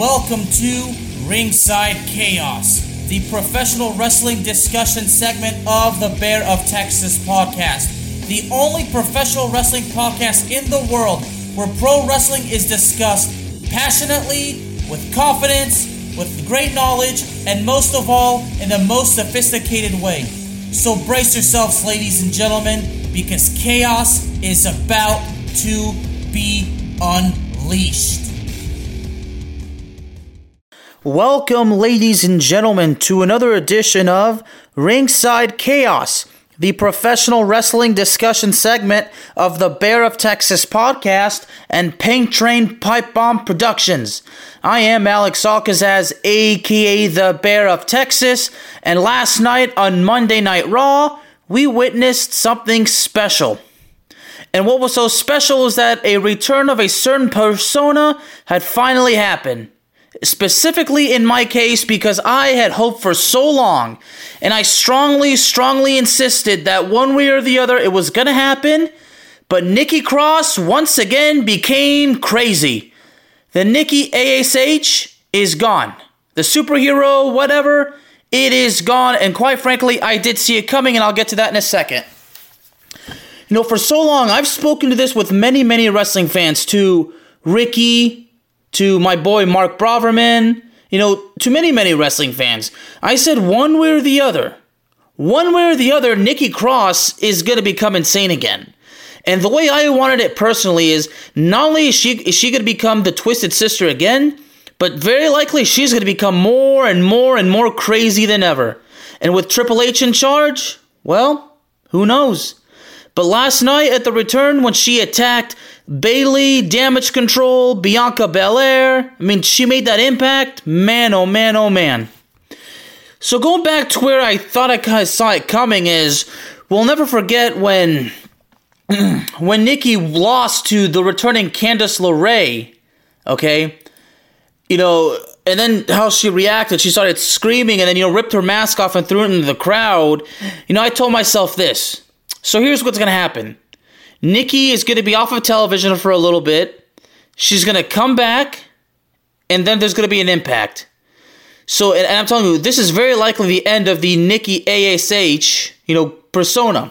Welcome to Ringside Chaos, the professional wrestling discussion segment of the Bear of Texas podcast. The only professional wrestling podcast in the world where pro wrestling is discussed passionately, with confidence, with great knowledge, and most of all, in the most sophisticated way. So brace yourselves, ladies and gentlemen, because chaos is about to be unleashed. Welcome, ladies and gentlemen, to another edition of Ringside Chaos, the professional wrestling discussion segment of the Bear of Texas podcast and Paint Train Pipe Bomb Productions. I am Alex Alcazaz, aka the Bear of Texas, and last night on Monday Night Raw, we witnessed something special. And what was so special was that a return of a certain persona had finally happened. Specifically in my case, because I had hoped for so long, and I strongly, strongly insisted that one way or the other it was gonna happen, but Nikki Cross once again became crazy. The Nikki ASH is gone. The superhero, whatever, it is gone, and quite frankly, I did see it coming, and I'll get to that in a second. You know, for so long, I've spoken to this with many, many wrestling fans, too. Ricky, to my boy Mark Braverman, you know, to many, many wrestling fans. I said one way or the other, one way or the other, Nikki Cross is going to become insane again. And the way I wanted it personally is not only is she, is she going to become the Twisted Sister again, but very likely she's going to become more and more and more crazy than ever. And with Triple H in charge, well, who knows? But last night at the return, when she attacked Bayley, Damage Control, Bianca Belair, I mean, she made that impact. Man, oh man, oh man. So going back to where I thought I kind of saw it coming is, we'll never forget when when Nikki lost to the returning Candice LeRae. Okay, you know, and then how she reacted. She started screaming and then you know ripped her mask off and threw it into the crowd. You know, I told myself this. So here's what's gonna happen. Nikki is gonna be off of television for a little bit. She's gonna come back, and then there's gonna be an impact. So, and, I'm telling you, this is very likely the end of the Nikki ASH, you know, persona.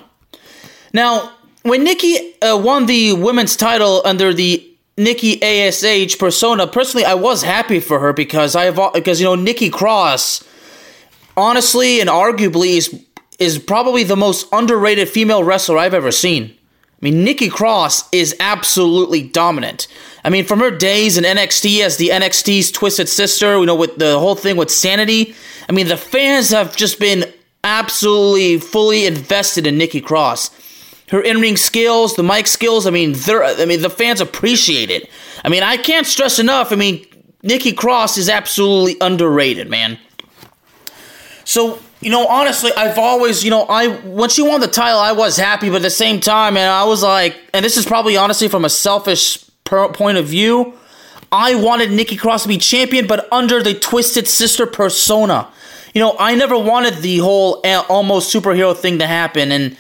Now, when Nikki uh, won the women's title under the Nikki ASH persona, personally, I was happy for her because I have because you know Nikki Cross, honestly and arguably is is probably the most underrated female wrestler I've ever seen. I mean, Nikki Cross is absolutely dominant. I mean, from her days in NXT as the NXT's twisted sister, you know, with the whole thing with Sanity, I mean, the fans have just been absolutely fully invested in Nikki Cross. Her in-ring skills, the mic skills, I mean, they're, I mean, the fans appreciate it. I mean, I can't stress enough. I mean, Nikki Cross is absolutely underrated, man. So you know, honestly, I've always, you know, I when she won the title, I was happy, but at the same time, and I was like, and this is probably honestly from a selfish per- point of view, I wanted Nikki Cross to be champion, but under the Twisted Sister persona. You know, I never wanted the whole uh, almost superhero thing to happen, and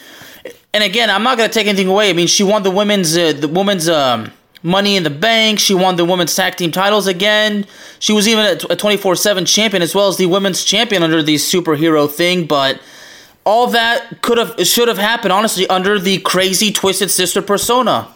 and again, I'm not gonna take anything away. I mean, she won the women's uh, the women's um Money in the Bank. She won the women's tag team titles again. She was even a 24 7 champion as well as the women's champion under the superhero thing. But all that could have, should have happened, honestly, under the crazy Twisted Sister persona.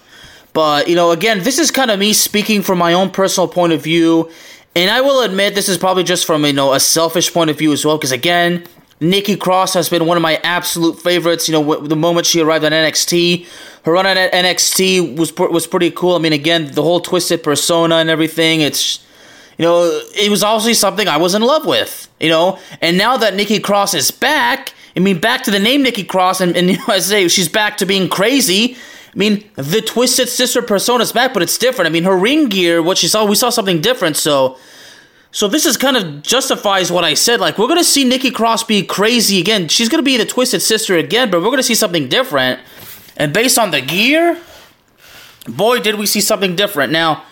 But, you know, again, this is kind of me speaking from my own personal point of view. And I will admit this is probably just from, you know, a selfish point of view as well. Because, again, Nikki Cross has been one of my absolute favorites. You know, the moment she arrived on NXT, her run at NXT was was pretty cool. I mean, again, the whole twisted persona and everything. It's you know, it was obviously something I was in love with. You know, and now that Nikki Cross is back, I mean, back to the name Nikki Cross, and, and you know, I say she's back to being crazy. I mean, the Twisted Sister persona is back, but it's different. I mean, her ring gear, what she saw, we saw something different. So, so this is kind of justifies what I said. Like, we're gonna see Nikki Cross be crazy again. She's gonna be the Twisted Sister again, but we're gonna see something different. And based on the gear, boy, did we see something different. Now,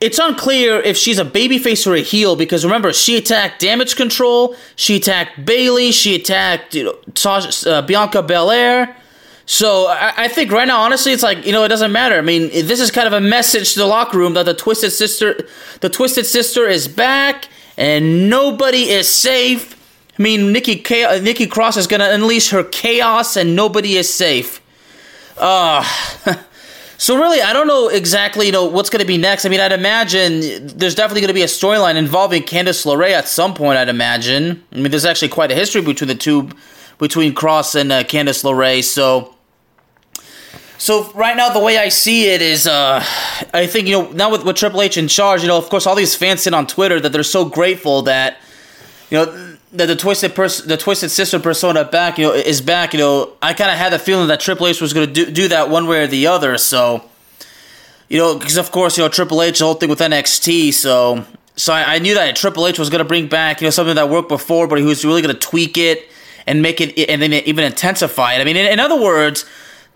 it's unclear if she's a babyface or a heel because remember, she attacked Damage Control, she attacked Bayley, she attacked you know, Sasha, uh, Bianca Belair. So I, I, think right now, honestly, it's like you know, it doesn't matter. I mean, this is kind of a message to the locker room that the Twisted Sister, the Twisted Sister, is back, and nobody is safe. I mean, Nikki Nikki Cross is gonna unleash her chaos, and nobody is safe. Uh So really, I don't know exactly, you know, what's going to be next. I mean, I'd imagine there's definitely going to be a storyline involving Candice LeRae at some point. I'd imagine. I mean, there's actually quite a history between the two, between Cross and uh, Candice LeRae. So, so right now, the way I see it is, uh, I think you know now with, with Triple H in charge, you know, of course, all these fans sit on Twitter that they're so grateful that, you know that the twisted pers- the twisted sister persona back, you know, is back. You know, I kind of had the feeling that Triple H was going to do do that one way or the other. So, you know, because of course, you know, Triple H, the whole thing with NXT. So, so I, I knew that Triple H was going to bring back, you know, something that worked before, but he was really going to tweak it and make it, and then even intensify it. I mean, in, in other words,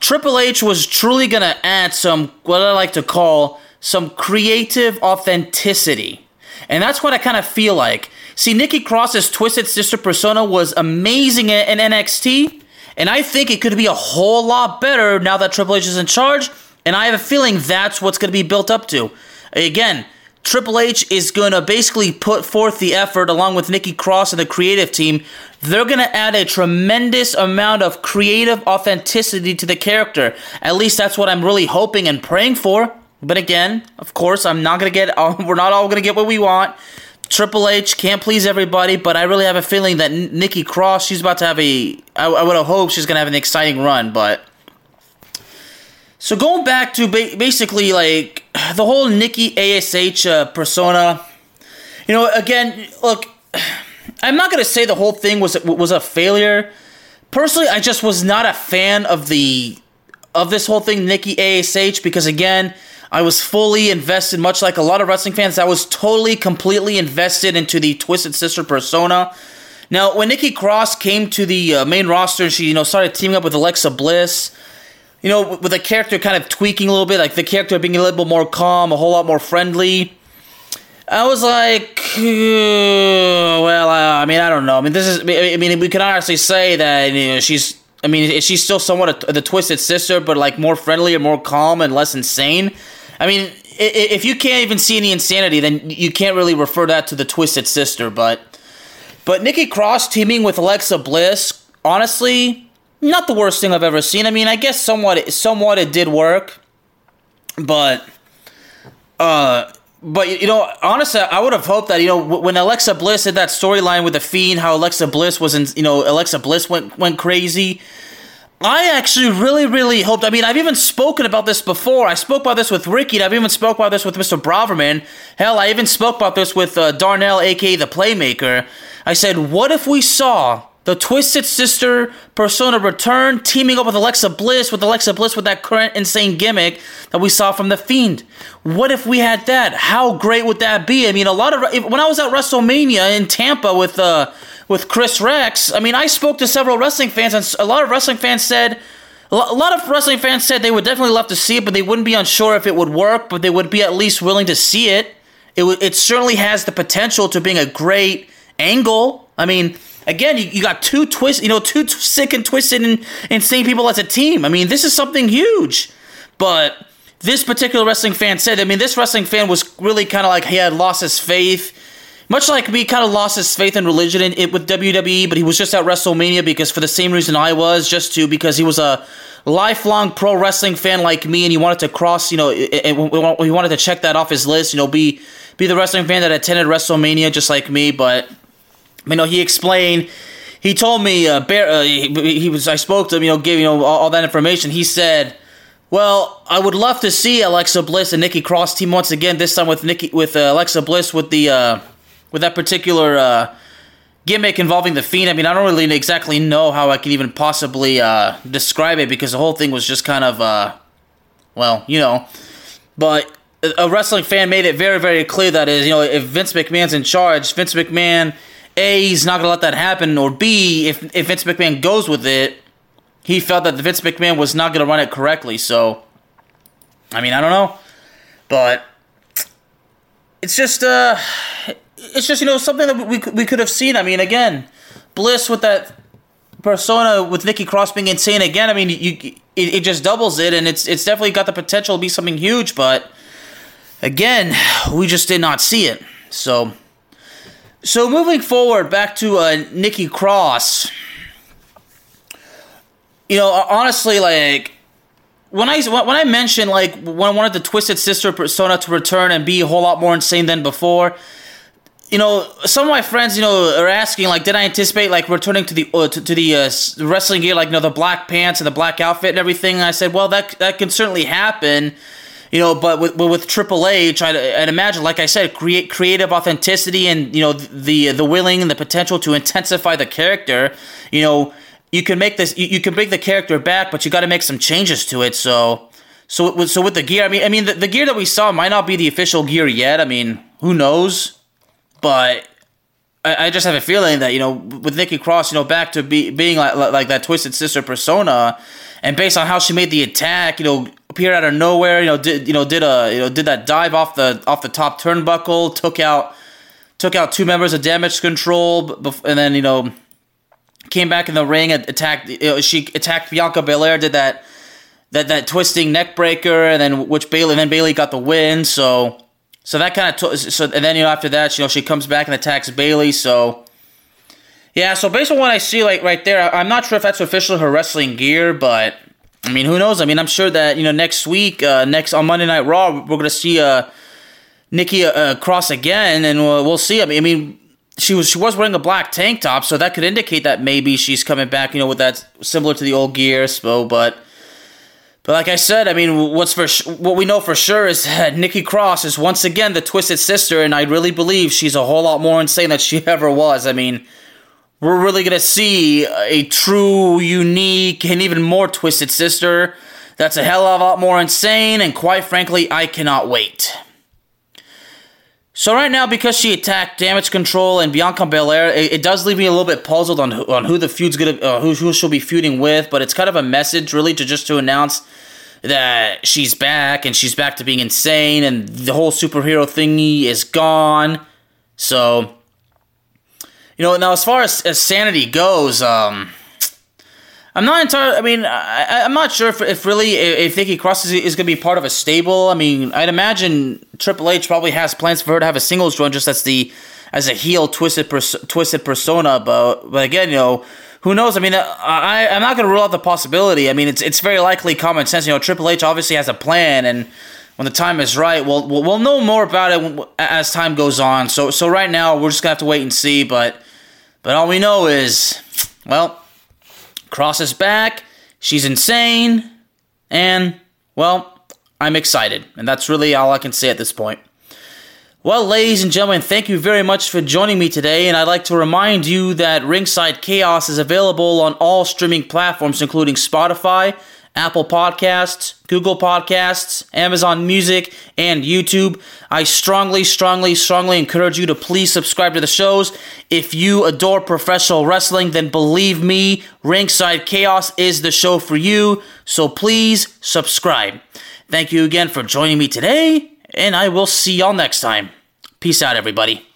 Triple H was truly going to add some what I like to call some creative authenticity, and that's what I kind of feel like. See, Nikki Cross's Twisted Sister persona was amazing in NXT, and I think it could be a whole lot better now that Triple H is in charge, and I have a feeling that's what's going to be built up to. Again, Triple H is going to basically put forth the effort along with Nikki Cross and the creative team. They're going to add a tremendous amount of creative authenticity to the character. At least that's what I'm really hoping and praying for. But again, of course, I'm not going to get, we're not all going to get what we want. Triple H can't please everybody, but I really have a feeling that Nikki Cross, she's about to have a. I, I would have hoped she's gonna have an exciting run, but. So going back to ba- basically like the whole Nikki Ash uh, persona, you know, again, look, I'm not gonna say the whole thing was was a failure. Personally, I just was not a fan of the of this whole thing, Nikki Ash, because again, I was fully invested, much like a lot of wrestling fans. I was totally, completely invested into the Twisted Sister persona. Now, when Nikki Cross came to the uh, main roster, she you know started teaming up with Alexa Bliss. You know, with the character kind of tweaking a little bit, like the character being a little bit more calm, a whole lot more friendly. I was like, well, uh, I mean, I don't know. I mean, this is. I mean, we can honestly say that you know she's. I mean, she's still somewhat a, the twisted sister, but like more friendly and more calm and less insane. I mean, if you can't even see any insanity, then you can't really refer that to the Twisted Sister. But, but Nikki Cross teaming with Alexa Bliss, honestly, not the worst thing I've ever seen. I mean, I guess somewhat, somewhat it did work, but, uh, but you know, honestly, I would have hoped that you know when Alexa Bliss had that storyline with the Fiend, how Alexa Bliss was in, you know, Alexa Bliss went went crazy. I actually really, really hoped. I mean, I've even spoken about this before. I spoke about this with Ricky, and I've even spoke about this with Mr. Braverman. Hell, I even spoke about this with uh, Darnell, aka the Playmaker. I said, what if we saw the Twisted Sister persona return, teaming up with Alexa Bliss, with Alexa Bliss with that current insane gimmick that we saw from The Fiend? What if we had that? How great would that be? I mean, a lot of when I was at WrestleMania in Tampa with uh, with Chris Rex, I mean, I spoke to several wrestling fans, and a lot of wrestling fans said, a lot of wrestling fans said they would definitely love to see it, but they wouldn't be unsure if it would work, but they would be at least willing to see it. It, w- it certainly has the potential to being a great angle. I mean, again, you, you got two twists, you know, two t- sick and twisted and insane people as a team. I mean, this is something huge. But this particular wrestling fan said, I mean, this wrestling fan was really kind of like he had lost his faith much like me, kind of lost his faith in religion in, it with WWE, but he was just at WrestleMania because for the same reason I was, just to because he was a lifelong pro wrestling fan like me, and he wanted to cross, you know, he wanted to check that off his list, you know, be be the wrestling fan that attended WrestleMania just like me. But you know, he explained. He told me, uh, Bear, uh, he, he, was. I spoke to him, you know, gave you know all, all that information. He said. Well, I would love to see Alexa Bliss and Nikki Cross team once again. This time with Nikki, with uh, Alexa Bliss with the uh, with that particular uh, gimmick involving the Fiend. I mean, I don't really exactly know how I can even possibly uh, describe it because the whole thing was just kind of, well, you know. But a wrestling fan made it very, very clear that is, you know, if Vince McMahon's in charge, Vince McMahon, A, he's not going to let that happen, or B, if, if Vince McMahon goes with it, he felt that Vince McMahon was not going to run it correctly. So, I mean, I don't know. But it's just, uh, it's just you know something that we we could have seen. I mean, again, Bliss with that persona with Nikki Cross being insane again, I mean, you it, it just doubles it, and it's it's definitely got the potential to be something huge. But again, we just did not see it. So, so moving forward, back to uh, Nikki Cross. You know, honestly, like when I when I mentioned like when I wanted the Twisted Sister persona to return and be a whole lot more insane than before you know, some of my friends, you know, are asking like, did I anticipate like returning to the uh, to, to, the uh, wrestling gear, like you know, the black pants and the black outfit and everything? And I said, well, that that can certainly happen, you know, but with with Triple H, I'd, imagine, like I said, create creative authenticity and you know the the willing and the potential to intensify the character. You know, you can make this, you, you can bring the character back, but you got to make some changes to it. So. So, with, so with the gear, I mean, I mean, the, the gear that we saw might not be the official gear yet. I mean, who knows? But I, I just have a feeling that you know with Nikki Cross, you know, back to be, being like like that twisted sister persona, and based on how she made the attack, you know, appeared out of nowhere, you know, did you know did a you know did that dive off the off the top turnbuckle, took out took out two members of Damage Control, and then you know came back in the ring, and attacked. You know, she attacked Bianca Belair, did that that that twisting neck breaker, and then which Bayley, and then Bayley got the win. So so that kind of t- so and then you know after that you know she comes back and attacks Bayley. So yeah, so based on what I see like right there, I'm not sure if that's officially her wrestling gear, but I mean who knows? I mean I'm sure that you know next week, uh, next on Monday Night Raw, we're gonna see uh, Nikki uh, Cross again, and we'll, we'll see. I mean, I mean she was she was wearing a black tank top, so that could indicate that maybe she's coming back, you know, with that similar to the old gear. So, but but like I said, I mean, what's for sh- what we know for sure is that Nikki Cross is once again the twisted sister, and I really believe she's a whole lot more insane than she ever was. I mean, we're really gonna see a true, unique, and even more twisted sister. That's a hell of a lot more insane, and quite frankly, I cannot wait. So right now, because she attacked Damage Control and Bianca Belair, it, it does leave me a little bit puzzled on who, on who the feud's gonna, uh, who who she'll be feuding with. But it's kind of a message, really, to just to announce that she's back and she's back to being insane, and the whole superhero thingy is gone. So, you know, now as far as, as sanity goes, um, I'm not entirely. I mean, I, am not sure if, if really if Nikki Cross is, is going to be part of a stable. I mean, I'd imagine Triple H probably has plans for her to have a singles run, just as the as a heel twisted pers- twisted persona. But but again, you know, who knows? I mean, uh, I I'm not going to rule out the possibility. I mean, it's it's very likely common sense. You know, Triple H obviously has a plan, and when the time is right, we'll we'll, we'll know more about it as time goes on. So so right now, we're just gonna have to wait and see. But but all we know is, well Cross is back. She's insane. And, well, I'm excited. And that's really all I can say at this point. Well, ladies and gentlemen, thank you very much for joining me today, and I'd like to remind you that Ringside Chaos is available on all streaming platforms, including Spotify, Apple Podcasts, Google Podcasts, Amazon Music, and YouTube. I strongly, strongly, strongly encourage you to please subscribe to the shows. If you adore professional wrestling, then believe me, Ringside Chaos is the show for you. So please subscribe. Thank you again for joining me today, and I will see y'all next time. Peace out, everybody.